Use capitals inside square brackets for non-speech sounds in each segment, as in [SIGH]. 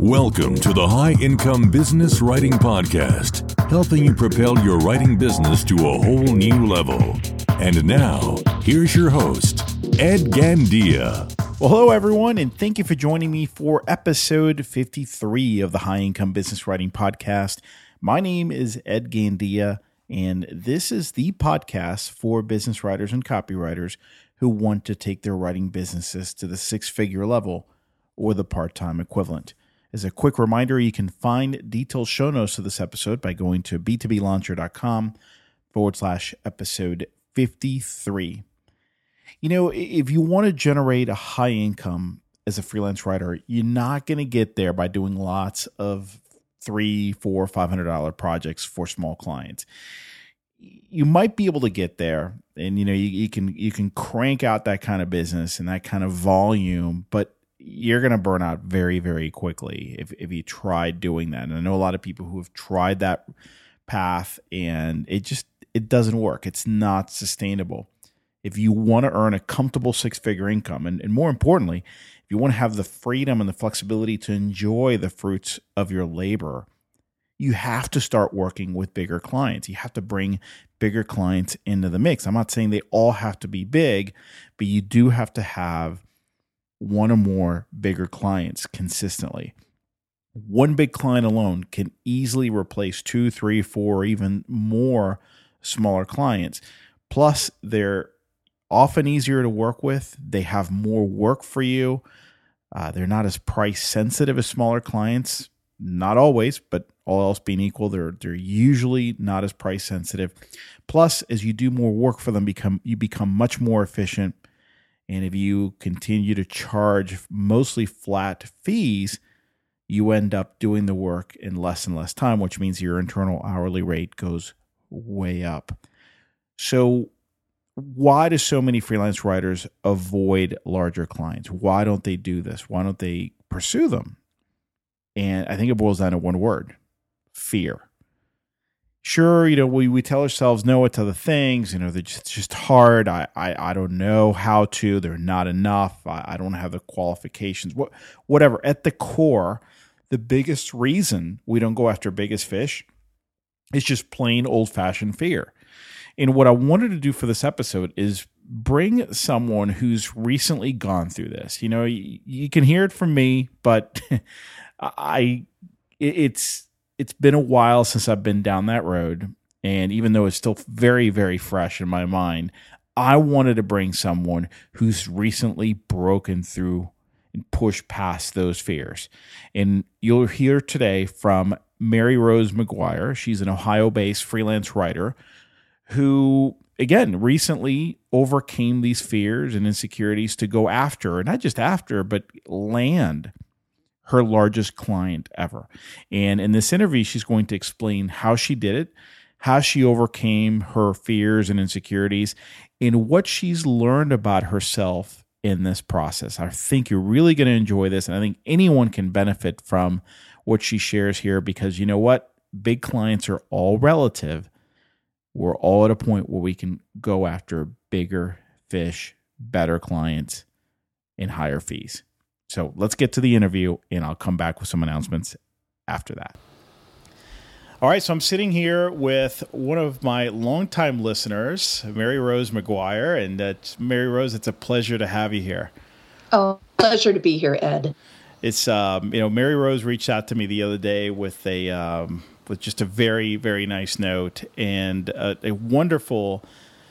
Welcome to the High Income Business Writing Podcast, helping you propel your writing business to a whole new level. And now, here's your host, Ed Gandia. Well, hello, everyone, and thank you for joining me for episode 53 of the High Income Business Writing Podcast. My name is Ed Gandia, and this is the podcast for business writers and copywriters who want to take their writing businesses to the six figure level or the part time equivalent. As a quick reminder, you can find detailed show notes of this episode by going to b2blauncher.com forward slash episode 53. You know, if you want to generate a high income as a freelance writer, you're not going to get there by doing lots of three, four, five hundred dollar projects for small clients. You might be able to get there, and you know you, you can you can crank out that kind of business and that kind of volume, but you're going to burn out very very quickly if if you try doing that. And I know a lot of people who have tried that path and it just it doesn't work. It's not sustainable. If you want to earn a comfortable six figure income and, and more importantly, if you want to have the freedom and the flexibility to enjoy the fruits of your labor, you have to start working with bigger clients. You have to bring bigger clients into the mix. I'm not saying they all have to be big, but you do have to have one or more bigger clients consistently. One big client alone can easily replace two, three, four, or even more smaller clients. Plus, they're often easier to work with. They have more work for you. Uh, they're not as price sensitive as smaller clients. Not always, but all else being equal, they're they're usually not as price sensitive. Plus, as you do more work for them, become you become much more efficient and if you continue to charge mostly flat fees, you end up doing the work in less and less time, which means your internal hourly rate goes way up. So, why do so many freelance writers avoid larger clients? Why don't they do this? Why don't they pursue them? And I think it boils down to one word fear sure, you know, we, we tell ourselves no to the things, you know, they're just, just hard. I, I, I don't know how to, they're not enough. I, I don't have the qualifications, what, whatever. At the core, the biggest reason we don't go after biggest fish is just plain old fashioned fear. And what I wanted to do for this episode is bring someone who's recently gone through this. You know, you, you can hear it from me, but [LAUGHS] I, it's, it's been a while since I've been down that road. And even though it's still very, very fresh in my mind, I wanted to bring someone who's recently broken through and pushed past those fears. And you'll hear today from Mary Rose McGuire. She's an Ohio based freelance writer who, again, recently overcame these fears and insecurities to go after, not just after, but land her largest client ever. And in this interview, she's going to explain how she did it, how she overcame her fears and insecurities, and what she's learned about herself in this process. I think you're really going to enjoy this, and I think anyone can benefit from what she shares here because you know what? Big clients are all relative. We're all at a point where we can go after bigger fish, better clients, and higher fees. So let's get to the interview, and I'll come back with some announcements after that. All right, so I'm sitting here with one of my longtime listeners, Mary Rose McGuire, and uh, Mary Rose, it's a pleasure to have you here. Oh, pleasure to be here, Ed. It's um, you know, Mary Rose reached out to me the other day with a um, with just a very very nice note and a, a wonderful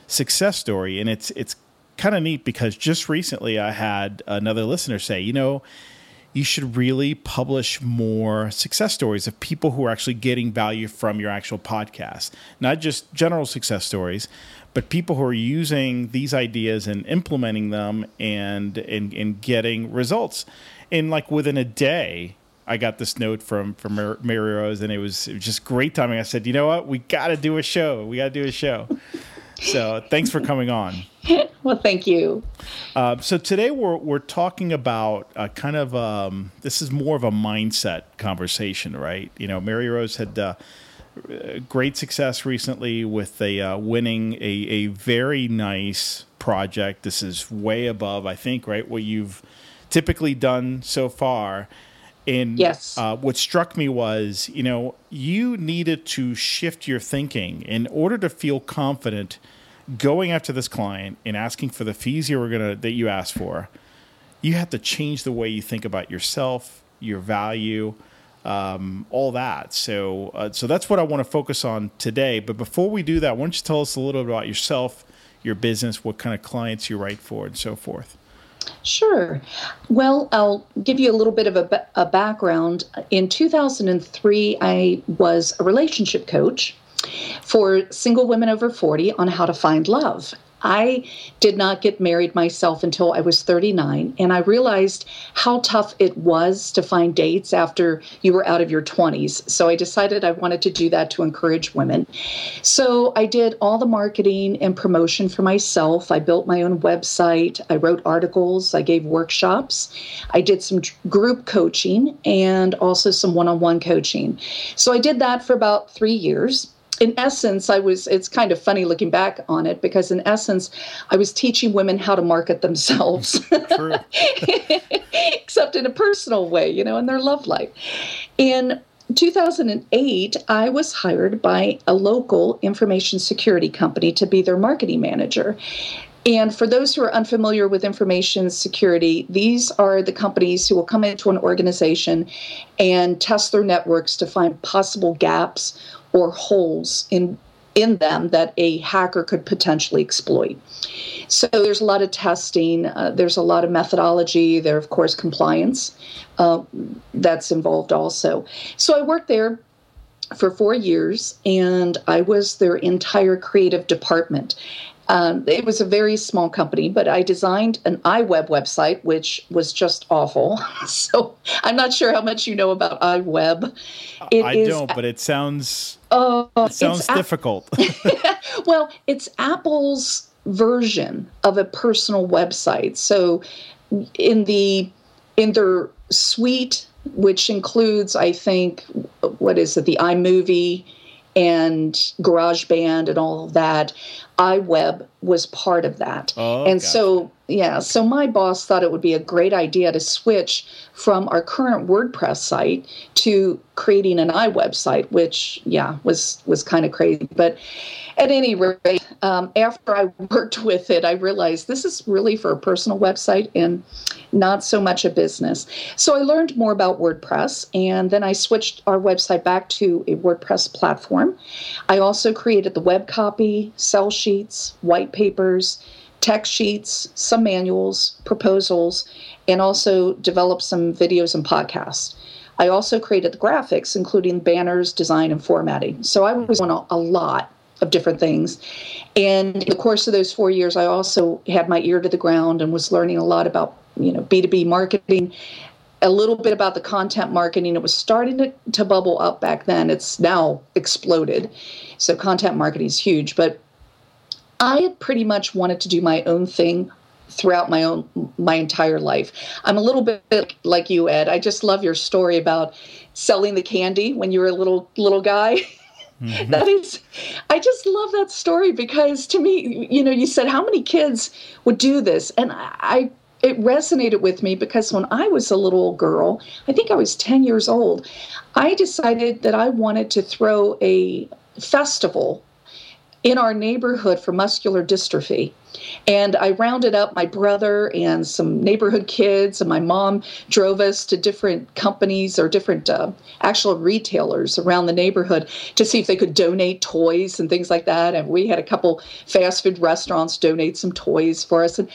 success story, and it's it's kind of neat because just recently I had another listener say, you know, you should really publish more success stories of people who are actually getting value from your actual podcast, not just general success stories, but people who are using these ideas and implementing them and and, and getting results. And like within a day, I got this note from from Mary Rose, and it was, it was just great timing. I said, you know what, we got to do a show. We got to do a show. So thanks for coming on. [LAUGHS] well, thank you. Uh, so today we're we're talking about uh, kind of um, this is more of a mindset conversation, right? You know, Mary Rose had uh, great success recently with a uh, winning a a very nice project. This is way above, I think, right what you've typically done so far. And yes. uh, what struck me was, you know, you needed to shift your thinking in order to feel confident going after this client and asking for the fees you were gonna that you asked for. You have to change the way you think about yourself, your value, um, all that. So, uh, so that's what I want to focus on today. But before we do that, why don't you tell us a little bit about yourself, your business, what kind of clients you write for, and so forth. Sure. Well, I'll give you a little bit of a, a background. In 2003, I was a relationship coach for single women over 40 on how to find love. I did not get married myself until I was 39, and I realized how tough it was to find dates after you were out of your 20s. So I decided I wanted to do that to encourage women. So I did all the marketing and promotion for myself. I built my own website, I wrote articles, I gave workshops, I did some group coaching, and also some one on one coaching. So I did that for about three years in essence, I was, it's kind of funny looking back on it because, in essence, I was teaching women how to market themselves, [LAUGHS] [LAUGHS] except in a personal way, you know, in their love life. In 2008, I was hired by a local information security company to be their marketing manager. And for those who are unfamiliar with information security, these are the companies who will come into an organization and test their networks to find possible gaps or holes in in them that a hacker could potentially exploit. So there's a lot of testing, uh, there's a lot of methodology, there of course compliance uh, that's involved also. So I worked there for four years and I was their entire creative department. Um, it was a very small company, but I designed an iWeb website, which was just awful. [LAUGHS] so I'm not sure how much you know about iWeb. It I is, don't, but it sounds uh, it sounds difficult. [LAUGHS] [LAUGHS] well, it's Apple's version of a personal website. So in the in their suite, which includes, I think, what is it, the iMovie and GarageBand and all of that iWeb was part of that. Oh, and gotcha. so, yeah, so my boss thought it would be a great idea to switch from our current WordPress site to creating an iWebsite, which, yeah, was was kind of crazy. But at any rate, um, after I [LAUGHS] worked with it, I realized this is really for a personal website and not so much a business. So I learned more about WordPress, and then I switched our website back to a WordPress platform. I also created the web copy, sell sheets, white papers, text sheets, some manuals, proposals, and also developed some videos and podcasts. I also created the graphics, including banners, design, and formatting. So I was on a, lot of different things. And in the course of those four years, I also had my ear to the ground and was learning a lot about, you know, B2B marketing, a little bit about the content marketing. It was starting to, to bubble up back then. It's now exploded. So content marketing is huge. But I had pretty much wanted to do my own thing throughout my own my entire life. I'm a little bit like you, Ed. I just love your story about selling the candy when you were a little little guy. [LAUGHS] Mm-hmm. That is, I just love that story because to me, you know, you said how many kids would do this, and I, it resonated with me because when I was a little girl, I think I was 10 years old, I decided that I wanted to throw a festival in our neighborhood for muscular dystrophy. And I rounded up my brother and some neighborhood kids, and my mom drove us to different companies or different uh, actual retailers around the neighborhood to see if they could donate toys and things like that. And we had a couple fast food restaurants donate some toys for us. And,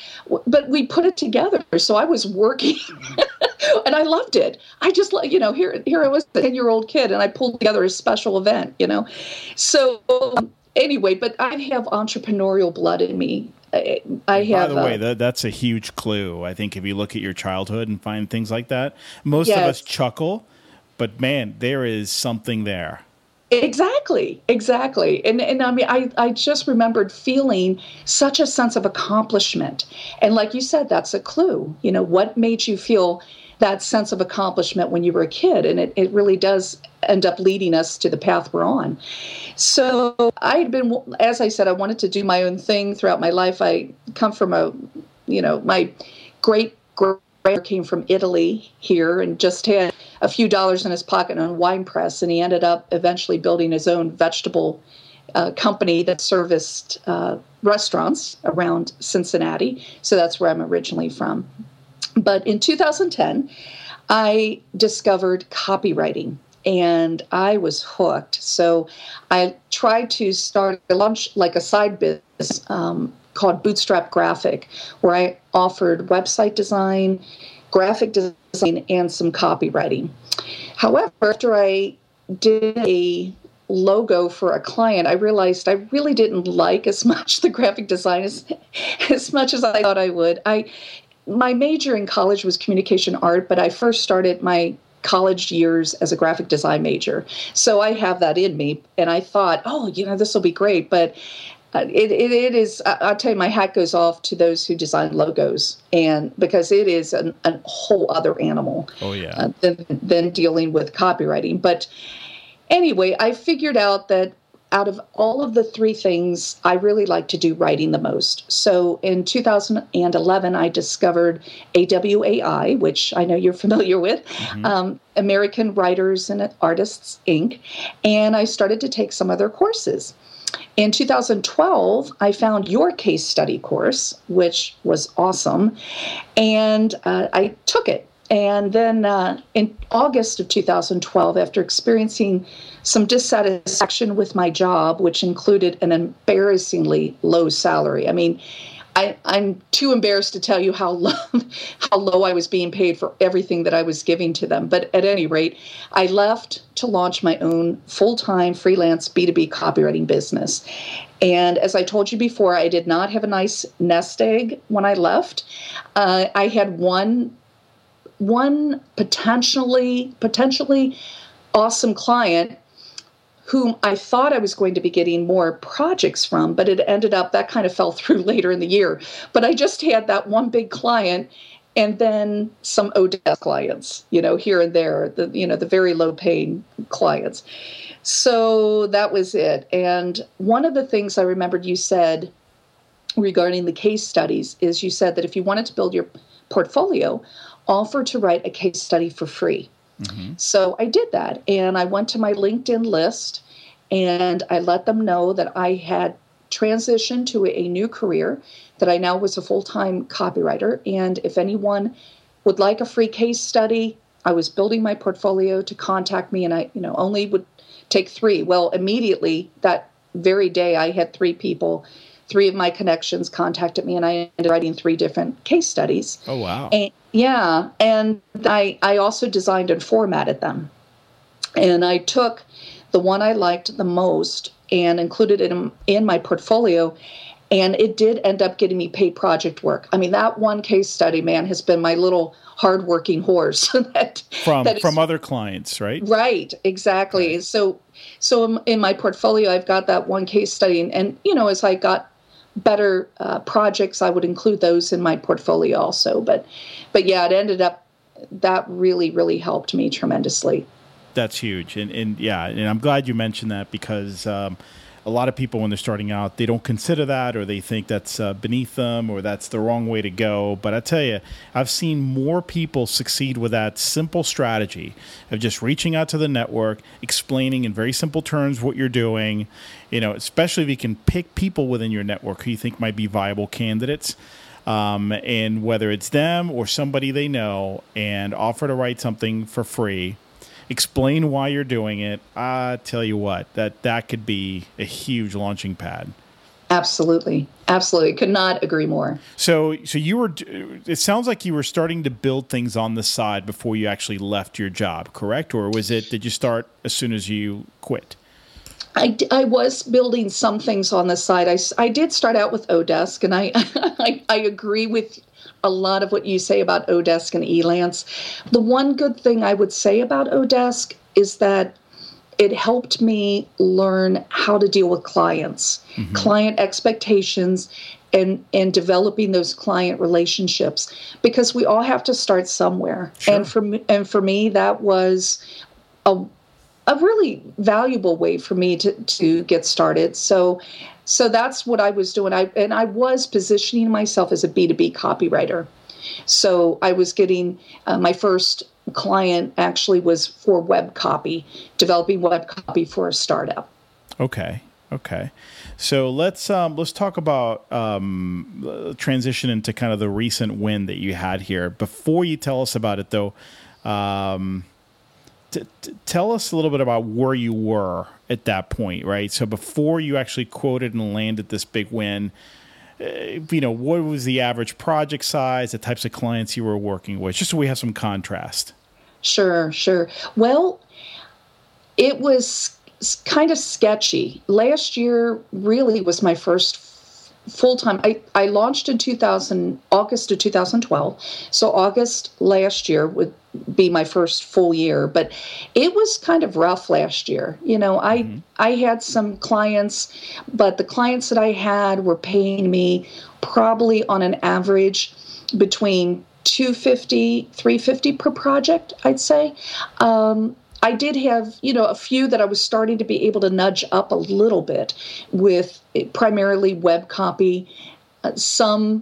but we put it together. So I was working. [LAUGHS] and I loved it. I just, you know, here, here I was, a 10 year old kid, and I pulled together a special event, you know. So, um, anyway, but I have entrepreneurial blood in me. I, have. By the way, that, that's a huge clue. I think if you look at your childhood and find things like that, most yes. of us chuckle, but man, there is something there. Exactly, exactly. And and I mean I, I just remembered feeling such a sense of accomplishment. And like you said, that's a clue. You know, what made you feel that sense of accomplishment when you were a kid. And it, it really does end up leading us to the path we're on. So I had been, as I said, I wanted to do my own thing throughout my life. I come from a, you know, my great writer came from Italy here and just had a few dollars in his pocket on a wine press, and he ended up eventually building his own vegetable uh, company that serviced uh, restaurants around Cincinnati. So that's where I'm originally from. But in 2010, I discovered copywriting and I was hooked. So I tried to start a launch like a side business um, called Bootstrap Graphic, where I offered website design, graphic design, and some copywriting. However, after I did a logo for a client, I realized I really didn't like as [LAUGHS] much the graphic design as, as much as I thought I would. I my major in college was communication art, but I first started my college years as a graphic design major. So I have that in me. And I thought, oh, you know, this will be great. But uh, it, it, it is, I'll tell you, my hat goes off to those who design logos. And because it is an, a whole other animal oh, yeah. Uh, than, than dealing with copywriting. But anyway, I figured out that out of all of the three things, I really like to do writing the most. So in 2011, I discovered AWAI, which I know you're [LAUGHS] familiar with, mm-hmm. um, American Writers and Artists Inc., and I started to take some of their courses. In 2012, I found your case study course, which was awesome, and uh, I took it. And then uh, in August of 2012, after experiencing some dissatisfaction with my job, which included an embarrassingly low salary. I mean, I, am too embarrassed to tell you how low, [LAUGHS] how low I was being paid for everything that I was giving to them. But at any rate, I left to launch my own full time freelance B2B copywriting business. And as I told you before, I did not have a nice nest egg when I left. Uh, I had one one potentially potentially awesome client whom I thought I was going to be getting more projects from, but it ended up that kind of fell [LAUGHS] through later in the year. But I just had that one big client and then some Odesk clients, you know, here and there, the you know, the very low paying clients. So that was it. And one of the things I remembered you said regarding the case studies is you said that if you wanted to build your portfolio, offer to write a case study for free. Mm-hmm. So I did that and I went to my LinkedIn list and I let them know that I had transitioned to a new career, that I now was a full time copywriter. And if anyone would like a free case study, I was building my portfolio to contact me and I, you know, only would take three. Well, immediately that very day, I had three people three of my connections contacted me and I ended up writing three different case studies. Oh wow. And, yeah, and I I also designed and formatted them. And I took the one I liked the most and included it in, in my portfolio and it did end up getting me paid project work. I mean, that one case study, man, has been my little hardworking horse [LAUGHS] that from that is, from other clients, right? Right, exactly. Right. So, so in my portfolio, I've got that one case study, and, and you know, as I got better uh, projects, I would include those in my portfolio also. But, but yeah, it ended up that really, really helped me tremendously. That's huge, and and yeah, and I'm glad you mentioned that because. Um, a lot of people when they're starting out they don't consider that or they think that's uh, beneath them or that's the wrong way to go. But i tell you i've seen more people succeed with that simple strategy of just reaching out to the network explaining in very simple terms what you're doing. You know especially if you can pick people within your network who you think might be viable candidates um, and whether it's them or somebody they know and offer to write something for free explain why you're doing it. I tell you what, that that could be a huge launching pad. Absolutely. Absolutely. Could not agree more. So so you were it sounds like you were starting to build things on the side before you actually left your job, correct? Or was it did you start as soon as you quit? I, I was building some things on the side. I, I did start out with Odesk, and I, [LAUGHS] I, I agree with a lot of what you say about Odesk and Elance. The one good thing I would say about Odesk is that it helped me learn how to deal with clients, mm-hmm. client expectations, and and developing those client relationships because we all have to start somewhere. Sure. And for me, and for me, that was a a really valuable way for me to to get started. So so that's what I was doing. I and I was positioning myself as a B2B copywriter. So I was getting uh, my first client actually was for web copy, developing web copy for a startup. Okay. Okay. So let's um, let's talk about um, transition into kind of the recent win that you had here. Before you tell us about it, though, um, t- tell us a little bit about where you were at that point, right? So before you actually quoted and landed this big win, uh, you know, what was the average project size, the types of clients you were working with, just so we have some contrast. Sure, sure. Well, it was kind of sketchy. Last year really was my first full time. I, I launched in 2000, August of 2012. So August last year would be my first full year, but it was kind of rough last year. You know, I mm-hmm. I had some clients, but the clients that I had were paying me probably on an average between 250 350 per project i'd say um, I did have, you know, a few that I was starting to be able to nudge up a little bit with primarily web copy. Uh, some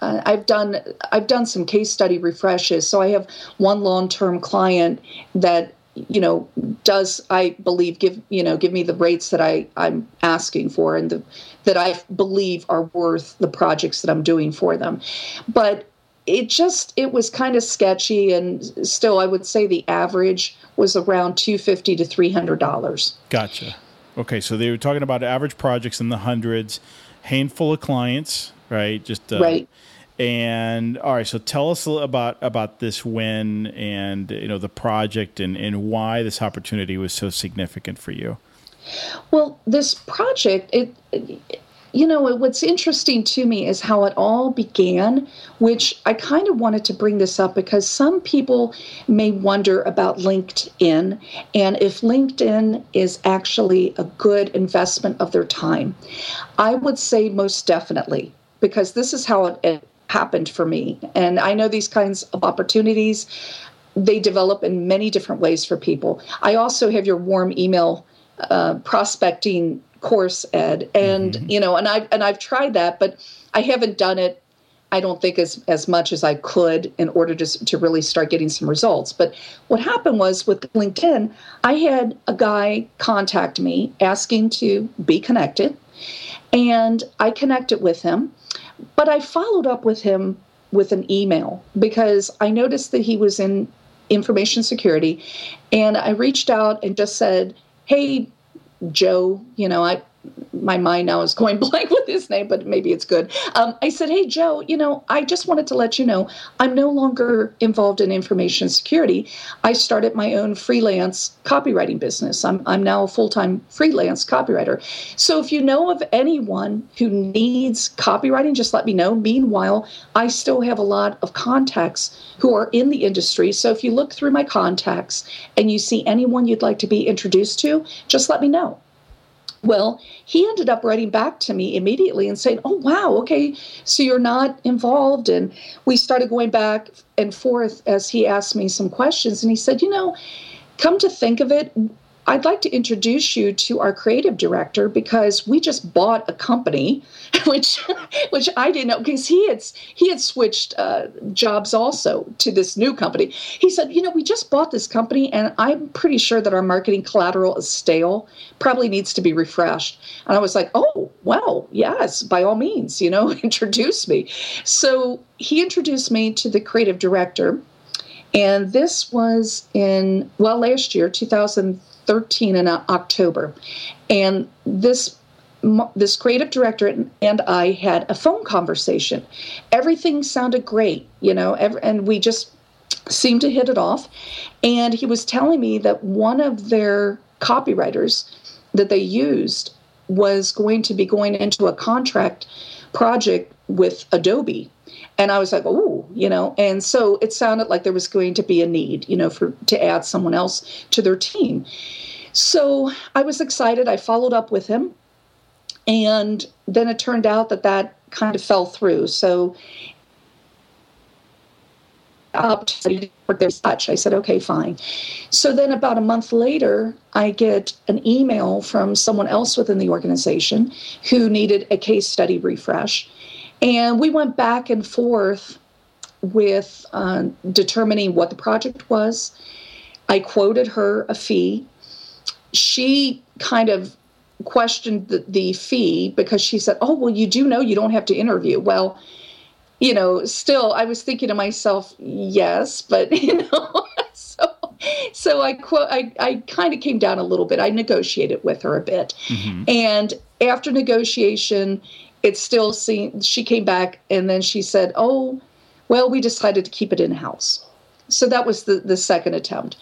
uh, I've done I've done some case study refreshes. So I have one long-term client that you know does I believe give you know give me the rates that I I'm asking for and the that I believe are worth the projects that I'm doing for them. But it just it was kind of sketchy and still I would say the average was around 250 to 300 dollars gotcha okay so they were talking about average projects in the hundreds handful of clients right just uh, right and all right so tell us about about this win and you know the project and and why this opportunity was so significant for you well this project it, it you know, what's interesting to me is how it all began, which I kind of wanted to bring this up because some people may wonder about LinkedIn and if LinkedIn is actually a good investment of their time. I would say most definitely, because this is how it, it happened for me. And I know these kinds of opportunities, they develop in many different ways for people. I also have your warm email uh, prospecting course ed and mm-hmm. you know and i've and i've tried that but i haven't done it i don't think as as much as i could in order to to really start getting some results but what happened was with linkedin i had a guy contact me asking to be connected and i connected with him but i followed up with him with an email because i noticed that he was in information security and i reached out and just said hey Joe, you know, I my mind now is going [LAUGHS] blank with his name, but maybe it's good. Um, I said, Hey, Joe, you know, I just wanted to let you know I'm no longer involved in information security. I started my own freelance copywriting business. I'm, I'm now a full time freelance copywriter. So if you know of anyone who needs copywriting, just let me know. Meanwhile, I still have a lot of contacts who are in the industry. So if you look through my contacts and you see anyone you'd like to be introduced to, just let me know. Well, he ended up writing back to me immediately and saying, Oh, wow, okay, so you're not involved. And we started going back and forth as he asked me some questions. And he said, You know, come to think of it, I'd like to introduce you to our creative director because we just bought a company, [LAUGHS] which which I didn't know because he had he had switched uh, jobs also to this new company. He said, you know, we just bought this company, and I'm pretty sure that our marketing collateral is stale, probably needs to be refreshed. And I was like, oh, well, yes, by all means, you know, [LAUGHS] introduce me. So he introduced me to the creative director. And this was in, well, last year, 2000, 13 in uh, October. And this this creative director and I had a phone conversation. Everything sounded great, you know, and we just seemed to hit it off. And he was telling me that one of their copywriters that they used was going to be going into a contract project with Adobe. And I was like, oh, you know, and so it sounded like there was going to be a need, you know, for to add someone else to their team. So I was excited. I followed up with him. And then it turned out that that kind of fell through. So there's such. I said, okay, fine. So then about a month later, I get an email from someone else within the organization who needed a case study refresh. And we went back and forth with uh, determining what the project was. I quoted her a fee. She kind of questioned the, the fee because she said, Oh, well, you do know you don't have to interview. Well, you know, still, I was thinking to myself, yes, but, [LAUGHS] you know, so, so I quote, I, I kind of came down a little bit. I negotiated with her a bit. Mm-hmm. And after negotiation, it still seemed, she came back and then she said, Oh, well, we decided to keep it in house. So that was the, the second attempt.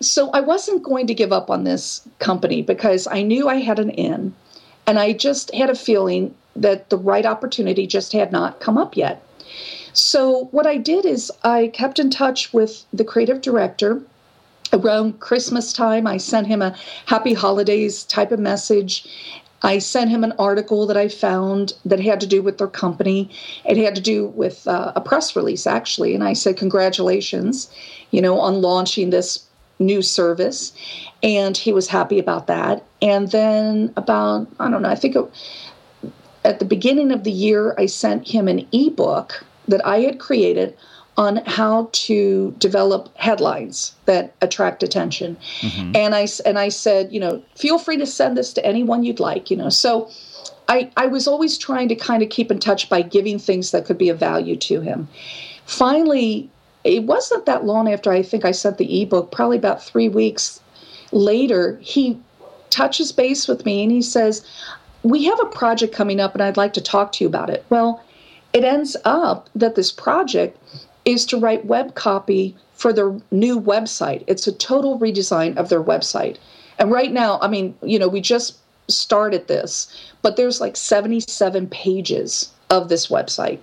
So I wasn't going to give up on this company because I knew I had an in, and I just had a feeling that the right opportunity just had not come up yet. So what I did is I kept in touch with the creative director. Around Christmas time, I sent him a happy holidays type of message. I sent him an article that I found that had to do with their company. It had to do with uh, a press release, actually. And I said, Congratulations, you know, on launching this new service. And he was happy about that. And then, about, I don't know, I think it, at the beginning of the year, I sent him an ebook that I had created on how to develop headlines that attract attention. Mm-hmm. And I and I said, you know, feel free to send this to anyone you'd like, you know. So I I was always trying to kind of keep in touch by giving things that could be of value to him. Finally, it wasn't that long after I think I sent the ebook, probably about 3 weeks later, he touches base with me and he says, "We have a project coming up and I'd like to talk to you about it." Well, it ends up that this project is to write web copy for their new website. It's a total redesign of their website. And right now, I mean, you know, we just started this, but there's like 77 pages of this website.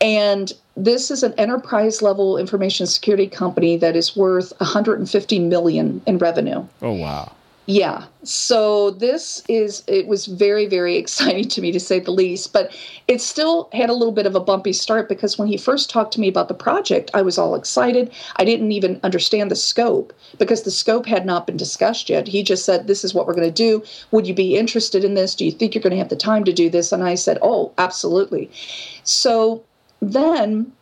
And this is an enterprise level information security company that is worth 150 million in revenue. Oh wow. Yeah. So this is, it was very, very [LAUGHS] exciting to me to say the least, but it still had a little bit of a bumpy start because when he first talked to me about the project, I was all excited. I didn't even understand the scope because the scope had not been discussed yet. He just said, This is what we're going to do. Would you be interested in this? Do you think you're going to have the time to do this? And I said, Oh, absolutely. So then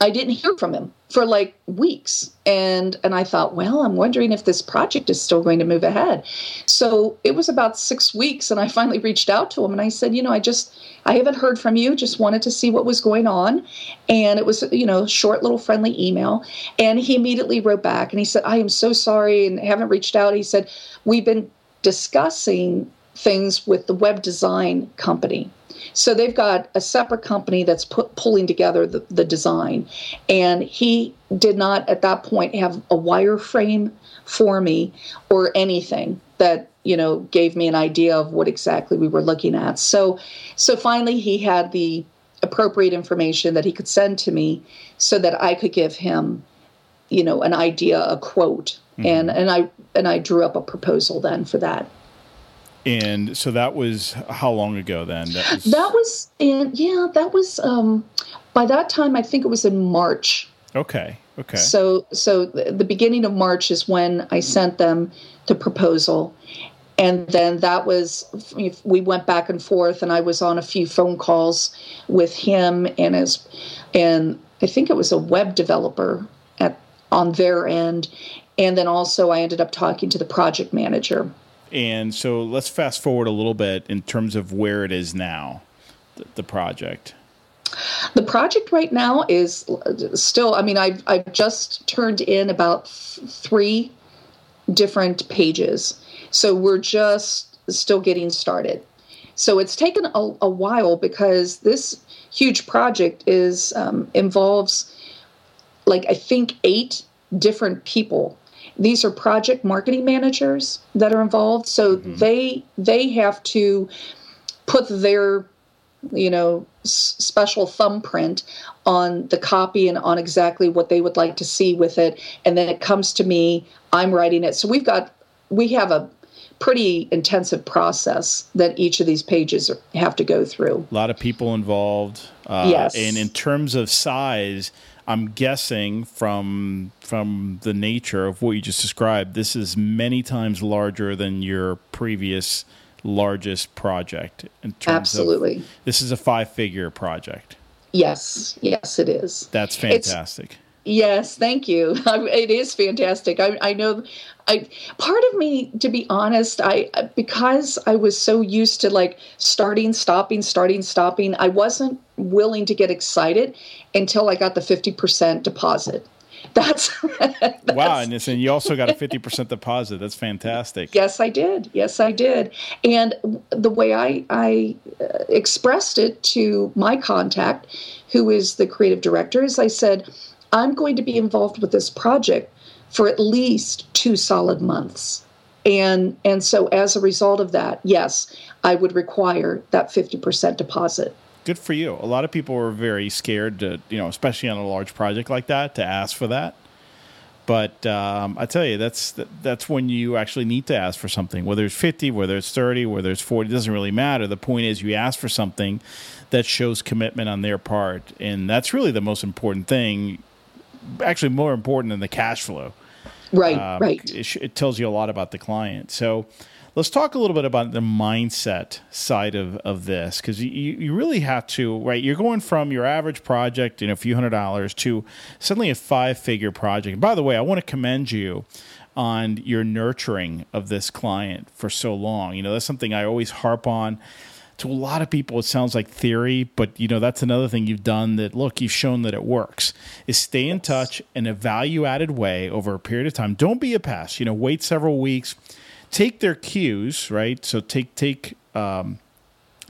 I didn't hear from him for like weeks. And and I thought well I'm wondering if this project is still going to move ahead. So it was about 6 weeks and I finally reached out to him and I said you know I just I haven't heard from you just wanted to see what was going on. And it was you know short little friendly email and he immediately wrote back and he said I am so sorry and haven't reached out. He said we've been discussing things with the web design company so they've got a separate company that's put, pulling together the, the design. And he did not at that point have a wireframe for me or anything that you know gave me an idea of what exactly we were looking at so so finally he had the appropriate information that he could send to me so that i could give him you know an idea a quote mm-hmm. and and i and i drew up a proposal then for that and so that was how long ago then? That was, that was in yeah, that was um by that time I think it was in March. Okay. Okay. So so the beginning of March is when I sent them the proposal. And then that was we went back and forth and I was on a few phone calls with him and his and I think it was a web developer at on their end and then also I ended up talking to the project manager and so let's fast forward a little bit in terms of where it is now, the, the project. The project right now is still, I mean, I've, I've just turned in about three different pages. So we're just still getting started. So it's taken a, a while because this huge project is um, involves like I think eight different people these are project marketing managers that are involved. So mm-hmm. they they have to put their you know s- special thumbprint on the copy and on exactly what they would like to see with it. And then it comes to me i'm writing it. So we've got we have a pretty intensive process that each of these pages have to go through a lot of people involved uh, yes and in terms of size I'm guessing from from the nature of what you just described, this is many times larger than your previous largest project. In terms Absolutely, of, this is a five figure project. Yes, yes, it is. That's fantastic. It's, yes, thank you. [LAUGHS] It is fantastic. I, I know. I part of me, to be honest, I because I was so used to like starting, stopping, starting, stopping. I wasn't willing to get excited until I got the fifty percent deposit. [LAUGHS] That's, [LAUGHS] that's wow, and, and you also got a fifty percent deposit. That's fantastic. Yes, I did. Yes, I did. And the way I I uh, expressed it to my contact, who is the creative director, is I said, I'm going to be involved with this project for at least two solid months. And and so as a result of that, yes, I would require that 50% deposit good for you. A lot of people were very scared to, you know, especially on a large project like that, to ask for that. But um, I tell you, that's that's when you actually need to ask for something. Whether it's fifty, whether it's thirty, whether it's forty, doesn't really matter. The point is, you ask for something that shows commitment on their part, and that's really the most important thing. Actually, more important than the cash flow. Right, um, right. It, it tells you a lot about the client. So Let's talk a little bit about the mindset side of, of this because you, you really have to, right? You're going from your average project in a few hundred dollars to suddenly a five figure project. And by the way, I want to commend you on your nurturing of this client for so long. You know, that's something I always harp on to a lot of people it sounds like theory but you know that's another thing you've done that look you've shown that it works is stay in touch in a value added way over a period of time don't be a pest you know wait several weeks take their cues, right? So take take um,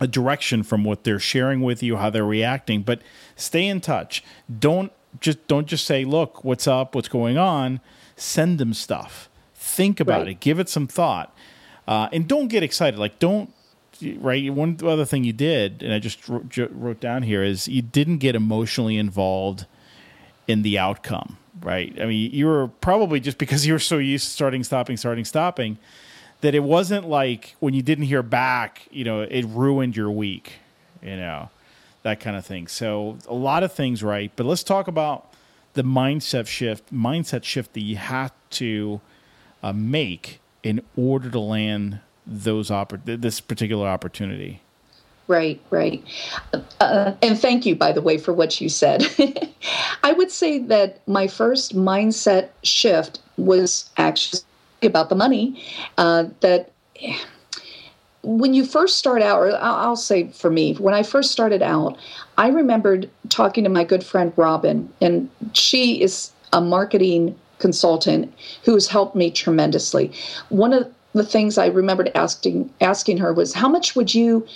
a direction from what they're sharing with you, how they're reacting, but stay in touch. Don't just don't just say, "Look, what's up? What's going on?" Send them stuff. Think about right. it. Give it some thought, uh, and don't get excited. Like don't right. One other thing you did, and I just wrote, down here, is you didn't get emotionally involved in the outcome. Right. I mean, you were probably just because you were so used to starting, stopping, starting, stopping that it wasn't like when you didn't hear back, you know, it ruined your week, you know, that kind of thing. So a lot of things right, but let's talk about the mindset shift, mindset shift that you have to uh, make in order to land those oppor- this particular opportunity. Right, right. Uh, and thank you, by the way, for what you said. [LAUGHS] I would say that my first mindset shift was actually about the money uh, that when you first start out, or I'll say for me, when I first started out, I remembered talking to my good friend Robin, and she is a marketing consultant who has helped me tremendously. One of the things I remembered asking asking her was, "How much would you?"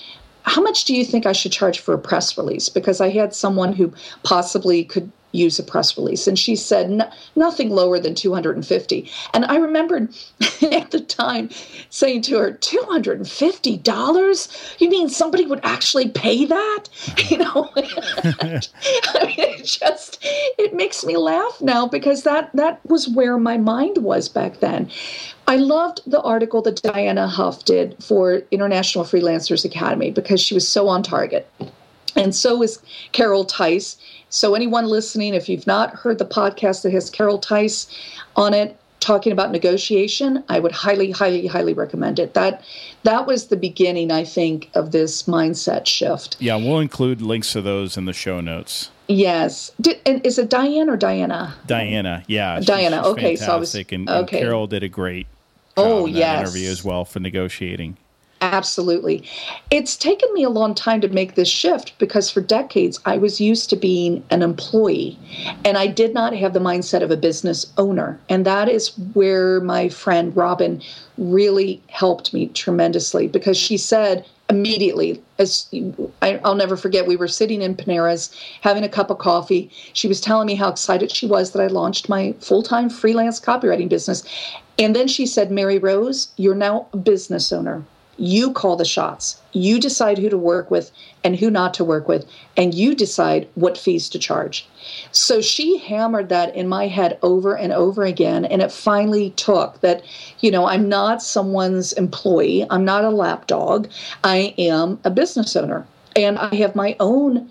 How much do you think I should charge for a press release? Because I had someone who possibly could use a press release. And she said nothing lower than 250. And I remembered [LAUGHS] at the time saying to her, $250? You mean somebody would actually pay that? [LAUGHS] You know, [LAUGHS] I mean, it just, it makes me laugh now because that, that was where my mind was back then. I loved the article that Diana Huff did for International Freelancers Academy because she was so on target. And so is Carol Tice so, anyone listening, if you've not heard the podcast that has Carol Tice on it, talking about negotiation, I would highly, highly, highly recommend it. That that was the beginning, I think, of this mindset shift. Yeah, we'll include links to those in the show notes. Yes, did, and is it Diane or Diana? Diana, yeah, Diana. She's, she's okay, so I was and, and okay. Carol did a great. oh yes, interview as well for negotiating. Absolutely. It's taken me a long time to make this shift because for decades I was used to being an employee and I did not have the mindset of a business owner. And that is where my friend Robin really helped me tremendously because she said immediately as I, will never forget we were sitting in panera's having a cup of coffee she was telling me how excited she was that i launched my full-time freelance copywriting business and then she said mary rose you're now a business owner you call the shots. You decide who to work with and who not to work with, and you decide what fees to charge. So she hammered that in my head over and over again. And it finally took that, you know, I'm not someone's employee, I'm not a lapdog, I am a business owner. And I have my own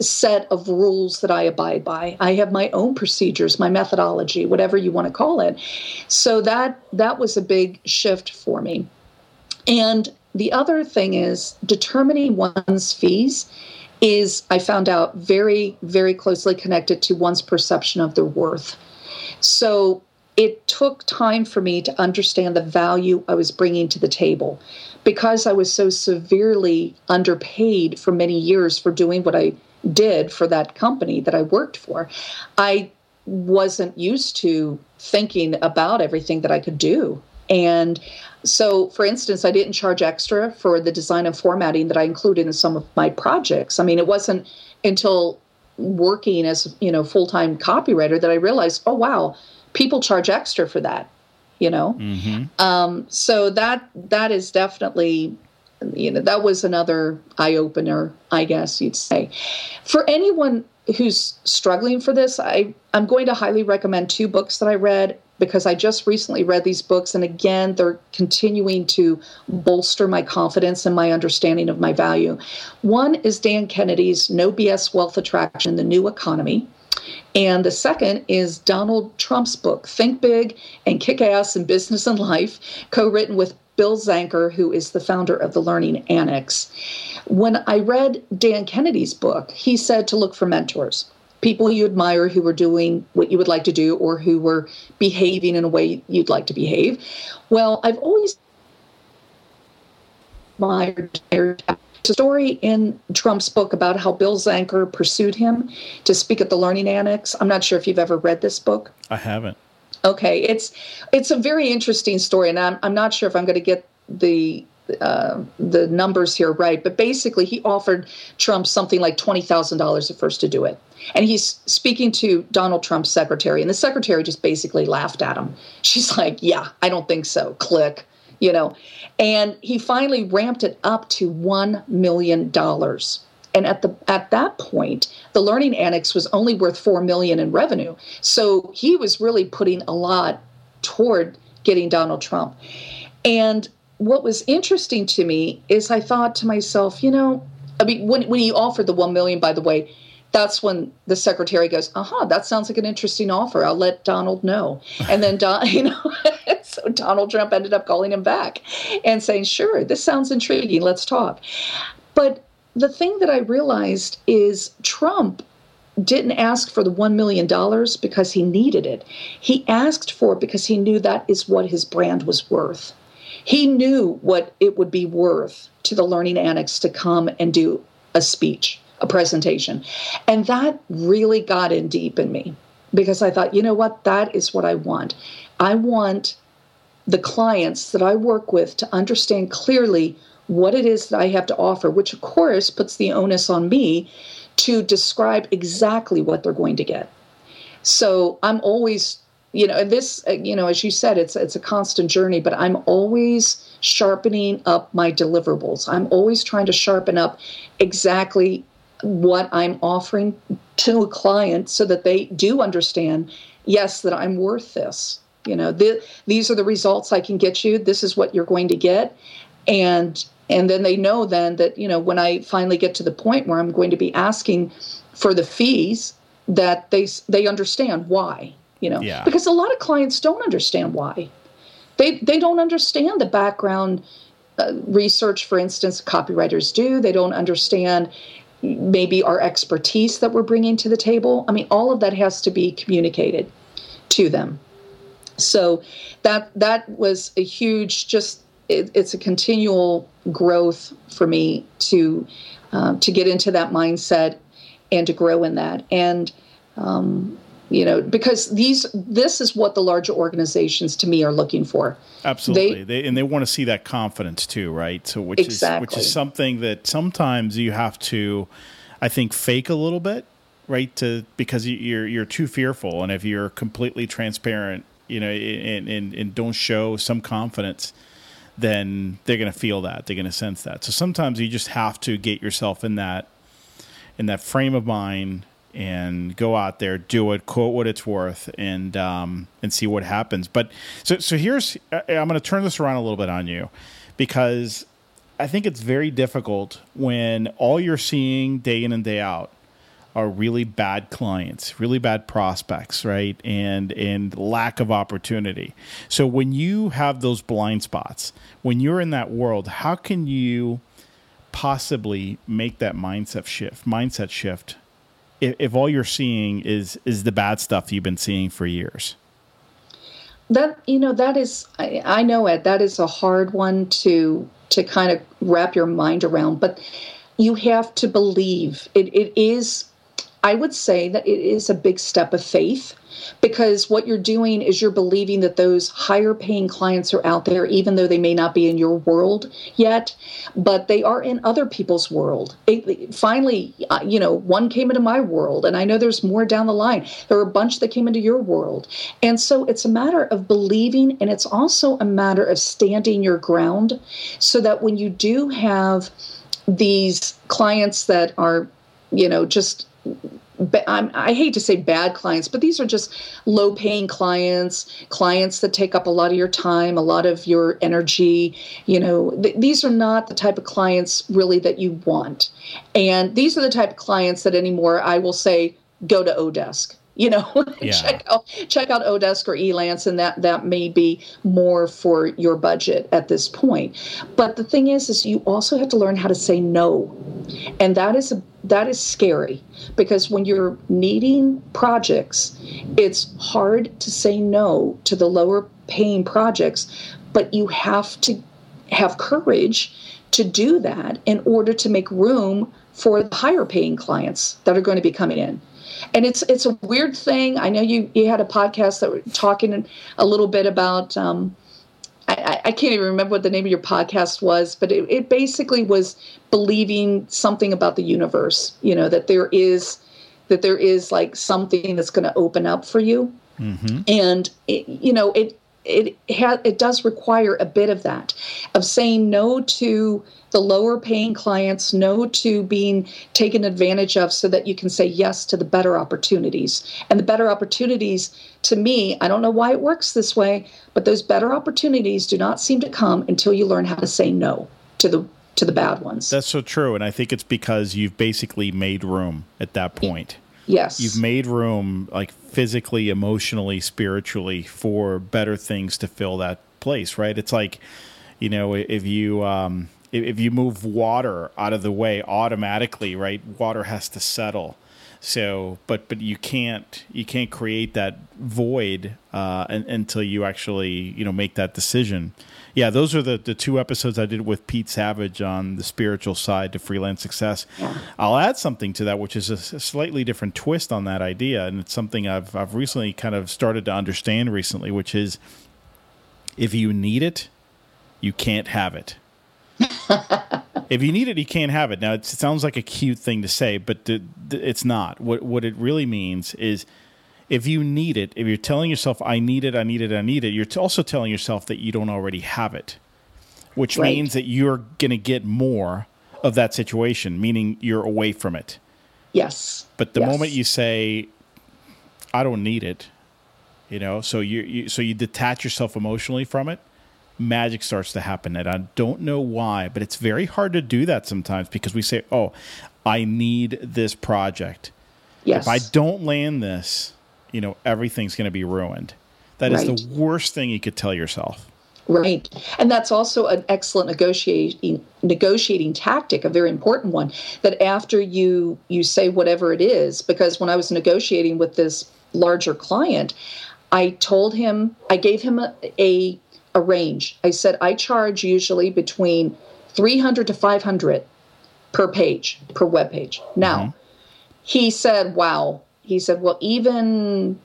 set of rules that I abide by. I have my own procedures, my methodology, whatever you want to call it. So that that was a big shift for me. And the other thing is determining one's fees is I found out very, very closely connected to one's perception of their worth. So it took time for me to understand the value I was bringing to the table because I was so severely underpaid for many years for doing what I did for that company that I worked for. I wasn't used to thinking about everything that I could do. And so, for instance, I didn't charge extra for the design and formatting that I included in some of my projects. I mean, it wasn't until working as you know full-time copywriter that I realized, oh wow, people charge extra for that. You know, mm-hmm. um, so that that is definitely you know that was another eye opener, I guess you'd say. For anyone who's struggling for this, I I'm going to highly recommend two books that I read because I just recently read these books. And again, they're continuing to bolster my confidence and my understanding of my value. One is Dan Kennedy's No BS Wealth Attraction, The New Economy. And the second is Donald Trump's book, Think Big and Kick Ass in Business and Life, co written with Bill Zanker, who is the founder of the Learning Annex. When I read Dan Kennedy's book, he said to look for mentors people you admire who were doing what you would like to do or who were behaving in a way you'd like to behave. Well, I've always admired a story in Trump's book about how Bill Zanker pursued him to speak at the Learning Annex. I'm not sure if you've ever read this book. I haven't. Okay, it's it's a very interesting story, and I'm I'm not sure if I'm going to get the uh, the numbers here right, but basically he offered Trump something like twenty thousand dollars at first to do it, and he's speaking to Donald Trump's secretary, and the secretary just basically laughed at him. [LAUGHS] She's like, "Yeah, I don't think so." Click, you know, and he finally ramped it up to one million dollars. And at the at that point, the Learning Annex was only worth four million in revenue, so he was really putting a lot toward getting Donald Trump. And what was interesting to me is I thought to myself, you know, I mean, when when he offered the one million, by the way, that's when the secretary goes, "Aha, that sounds like an interesting offer. I'll let Donald know." And then Don, [LAUGHS] you know, [LAUGHS] so Donald Trump ended up calling him back and saying, "Sure, this sounds intriguing. Let's talk." But the thing that I realized is Trump didn't ask for the $1 million because he needed it. He asked for it because he knew that is what his brand was worth. He knew what it would be worth to the Learning Annex to come and do a speech, a presentation. And that really got in deep in me because I thought, you know what? That is what I want. I want the clients that I work with to understand clearly what it is that I have to offer, which of course puts the onus on me to describe exactly what they're going to get. So I'm always you know this uh, you know as you said it's it's a constant journey but i'm always sharpening up my deliverables. I'm always trying to sharpen up exactly what i'm offering to a client so that they do understand yes that i'm worth this. You know the, these are the results i can get you. This is what you're going to get. And and then they know then that you know when i finally get to the point where i'm going to be asking for the fees that they they understand why you know yeah. because a lot of clients don't understand why. They they don't understand the background uh, research for instance copywriters do. They don't understand maybe our expertise that we're bringing to the table. I mean all of that has to be communicated to them. So that that was a huge just it, it's a continual growth for me to uh, to get into that mindset and to grow in that. And um, you know because these this is what the larger organizations to me are looking for. Absolutely. They, they and they want to see that confidence too right? So which exactly. is which is something that sometimes you have to i think fake a little bit right? To because you're you're too fearful. And if you're completely transparent you know and and, and don't show some confidence then they're going to feel that. They're going to sense that. So sometimes you just have to get yourself in that in that frame of mind and go out there, do it, quote what it's worth, and um, and see what happens. But so so here's I'm going to turn this around a little bit on you because I think it's very difficult when all you're seeing day in and day out are really bad clients, really bad prospects, right? And and lack of opportunity. So when you have those blind spots, when you're in that world, how can you possibly make that mindset shift? Mindset shift, if, if all you're seeing is is the bad stuff you've been seeing for years. That you know that is I, I know Ed that is a hard one to to kind of wrap your mind around, but you have to believe it, it is I would say that it is a big step of faith because what you're doing is you're believing that those higher paying clients are out there, even though they may not be in your world yet, but they are in other people's world. It, finally, uh, you know, one came into my world, and I know there's more down the line. There are a bunch that came into your world. And so it's a matter of believing, and it's also a matter of standing your ground so that when you do have these clients that are, you know, just i hate to say bad clients, but these are just low paying clients, clients that take up a lot of your time, a lot of your energy. You know, th- these are not the type of clients really that you want. And these are the type of clients that anymore I will say go to Odesk you know [LAUGHS] yeah. check out check out odesk or elance and that that may be more for your budget at this point but the thing is is you also have to learn how to say no and that is a, that is scary because when you're needing projects it's hard to say no to the lower paying projects but you have to have courage to do that in order to make room for the higher paying clients that are going to be coming in and it's it's a weird thing. I know you you had a podcast that were talking a little bit about. Um, I, I, can't even remember what the name of your podcast was, but it, it basically was believing something about the universe. You know that there is that there is like something that's going to open up for you, mm-hmm. and it, you know it it ha- it does require a bit of that of saying no to the lower paying clients no to being taken advantage of so that you can say yes to the better opportunities. And the better opportunities, to me, I don't know why it works this way, but those better opportunities do not seem to come until you learn how to say no to the to the bad ones. That's so true. And I think it's because you've basically made room at that point. Yes. You've made room, like physically, emotionally, spiritually, for better things to fill that place, right? It's like, you know, if you um, if you move water out of the way automatically, right? Water has to settle. So, but but you can't you can't create that void uh, until you actually you know make that decision. Yeah, those are the the two episodes I did with Pete Savage on the spiritual side to freelance success. I'll add something to that, which is a, a slightly different twist on that idea, and it's something I've I've recently kind of started to understand recently, which is if you need it, you can't have it [LAUGHS] if you need it, you can't have it. Now, it sounds like a cute thing to say, but it's not. What what it really means is, if you need it, if you're telling yourself, "I need it, I need it, I need it," you're also telling yourself that you don't already have it, which right. means that you're going to get more of that situation, meaning you're away from it. Yes. But the yes. moment you say, "I don't need it," you know, so you, you so you detach yourself emotionally from it magic starts to happen. And I don't know why, but it's very hard to do that sometimes because we say, oh, I need this project. Yes. If I don't land this, you know, everything's going to be ruined. That right. is the worst thing you could tell yourself. Right. And that's also an excellent negotiating negotiating tactic, a very important one, that after you you say whatever it is, because when I was negotiating with this larger client, I told him I gave him a, a a range. I said I charge usually between 300 to 500 per page, per web page. Now, mm-hmm. he said, "Wow." He said, "Well, even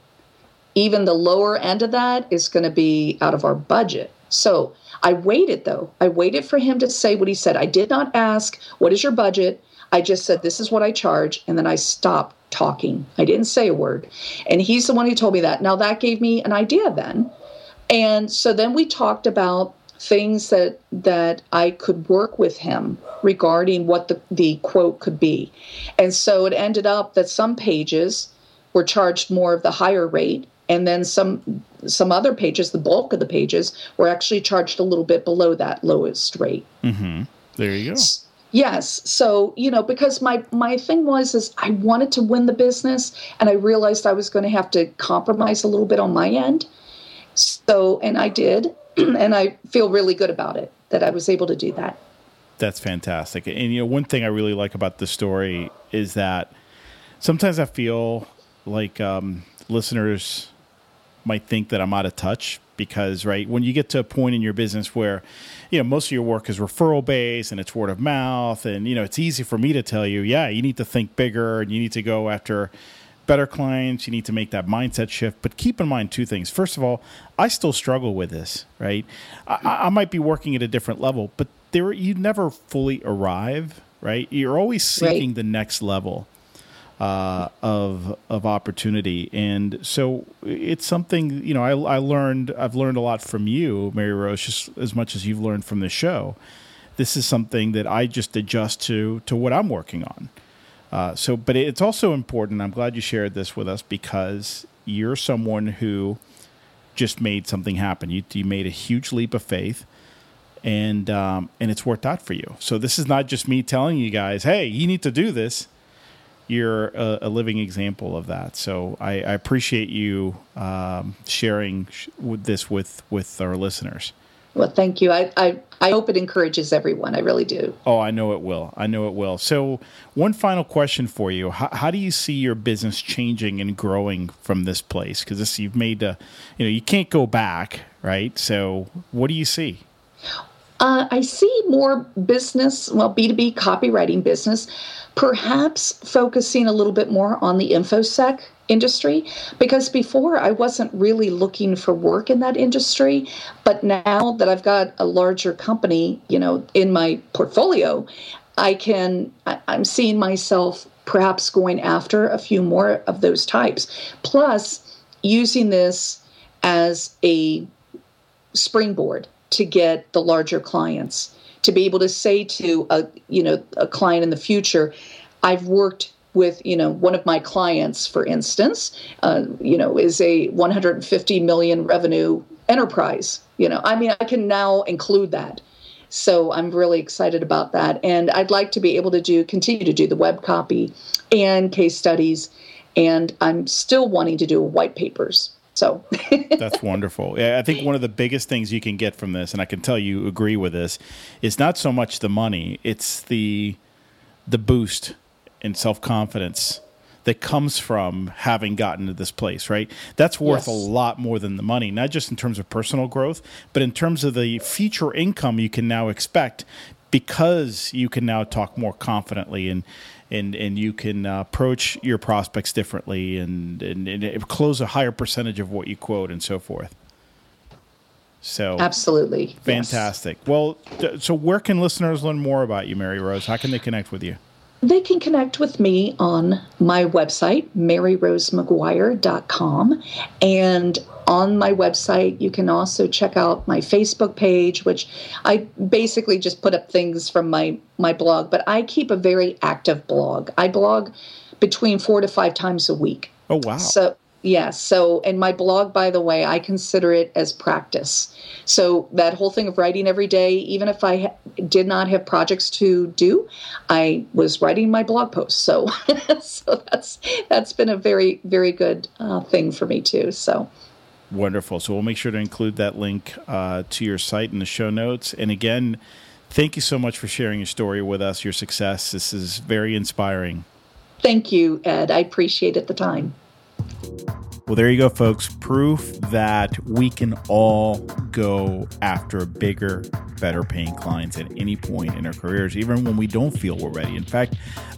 even the lower end of that is going to be out of our budget." So, I waited though. I waited for him to say what he said. I did not ask, "What is your budget?" I just said, "This is what I charge," and then I stopped talking. I didn't say a word. And he's the one who told me that. Now that gave me an idea then and so then we talked about things that that I could work with him regarding what the, the quote could be. And so it ended up that some pages were charged more of the higher rate and then some some other pages, the bulk of the pages, were actually charged a little bit below that lowest rate. Mm-hmm. There you go. Yes. So, you know, because my my thing was is I wanted to win the business and I realized I was going to have to compromise a little bit on my end. So, and I did, [CLEARS THROAT] and I feel really good about it that I was able to do that. That's fantastic. And you know, one thing I really like about the story is that sometimes I feel like um, listeners might think that I'm out of touch because right when you get to a point in your business where you know most of your work is referral based and it's word of mouth and you know it's easy for me to tell you yeah you need to think bigger and you need to go after better clients you need to make that mindset shift but keep in mind two things first of all i still struggle with this right i, I might be working at a different level but there you never fully arrive right you're always seeking right. the next level uh, of of opportunity. And so it's something you know I, I learned I've learned a lot from you, Mary Rose, just as much as you've learned from the show. This is something that I just adjust to to what I'm working on. Uh, so, but it's also important. I'm glad you shared this with us because you're someone who just made something happen. You, you made a huge leap of faith, and um, and it's worked out for you. So this is not just me telling you guys, "Hey, you need to do this." you're a, a, living example of that. So I, I appreciate you um, sharing sh- this with with our listeners. Well, thank you. I, I I hope it encourages everyone. I really do. Oh, I know it will. I know it will. So, one final question for you: How, how do you see your business changing and growing from this place? Because this you've made a, you know, you can't go back, right? So, what do you see? Uh, I see more business, well, B2B copywriting business, perhaps focusing a little bit more on the InfoSec industry because before I wasn't really looking for work in that industry. But now that I've got a larger company, you know, in my portfolio, I can, I'm seeing myself perhaps going after a few more of those types. Plus, using this as a springboard to get the larger clients to be able to say to a you know a client in the future i've worked with you know one of my clients for instance uh, you know is a 150 million revenue enterprise. You know i mean i can now include that. So i'm really excited about that. And i'd like to be able to do continue to do the web copy and case studies. And i'm still wanting to do white papers so that's wonderful. Yeah, I think one of the biggest things you can get from this, and I can tell you agree with this, is not so much the money; it's the the boost in self confidence that comes from having gotten to this place, right? That's worth yes. a lot more than the money, not just in terms of personal growth, but in terms of the future income you can now expect because you can now talk more confidently and and and you can uh, approach your prospects differently and, and, and close a higher percentage of what you quote and so forth. So absolutely fantastic. Yes. Well, so where can listeners learn more about you, Mary Rose? How can they connect with you? They can connect with me on my website, maryrosemaguire.com. And on my website, you can also check out my Facebook page, which I basically just put up things from my, my blog, but I keep a very active blog. I blog between four to five times a week. Oh, wow. So yeah. So, and my blog, by the way, I consider it as practice. So, that whole thing of writing every day, even if I ha- did not have projects to do, I was writing my blog posts. So, [LAUGHS] so that's that's been a very very good uh, thing for me too. So. Wonderful. So we'll make sure to include that link uh, to your site in the show notes. And again, thank you so much for sharing your story with us, your success. This is very inspiring. Thank you, Ed. I appreciate it the time. Well, there you go, folks. Proof that we can all go after bigger, better paying clients at any point in our careers, even when we don't feel we're ready. In fact,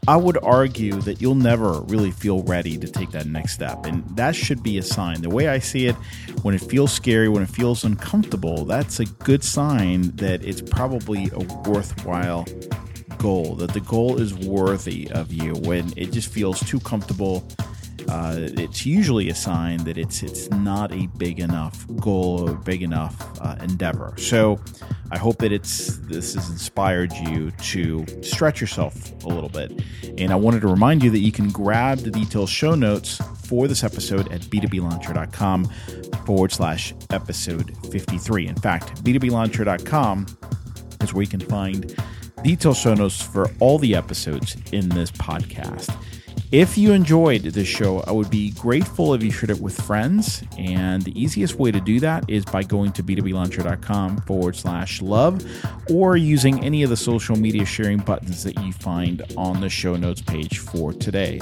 I would argue that you'll never really feel ready to take that next step. And that should be a sign. The way I see it, when it feels scary, when it feels uncomfortable, that's a good sign that it's probably a worthwhile goal, that the goal is worthy of you. When it just feels too comfortable, uh, it's usually a sign that it's it's not a big enough goal or big enough uh, endeavor. So I hope that it's this has inspired you to stretch yourself a little bit. And I wanted to remind you that you can grab the detailed show notes for this episode at b2blauncher.com forward slash episode 53. In fact, b2blauncher.com is where you can find detailed show notes for all the episodes in this podcast. If you enjoyed this show, I would be grateful if you shared it with friends. And the easiest way to do that is by going to b2blauncher.com forward slash love or using any of the social media sharing buttons that you find on the show notes page for today.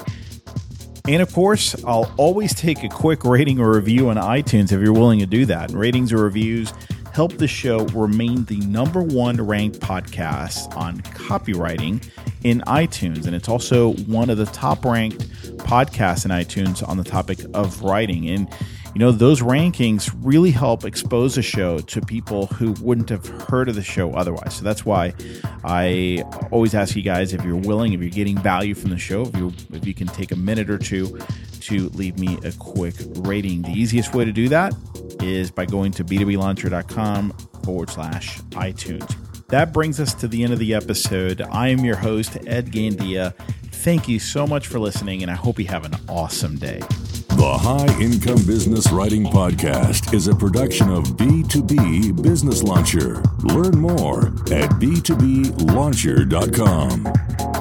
And of course, I'll always take a quick rating or review on iTunes if you're willing to do that. Ratings or reviews help the show remain the number one ranked podcast on copywriting in iTunes. And it's also one of the top ranked podcasts in iTunes on the topic of writing. And you know, those rankings really help expose a show to people who wouldn't have heard of the show otherwise. So that's why I always ask you guys if you're willing, if you're getting value from the show, if you if you can take a minute or two to leave me a quick rating. The easiest way to do that is by going to b2blauncher.com forward slash iTunes. That brings us to the end of the episode. I am your host, Ed Gandia. Thank you so much for listening, and I hope you have an awesome day. The High Income Business Writing Podcast is a production of B2B Business Launcher. Learn more at b2blauncher.com.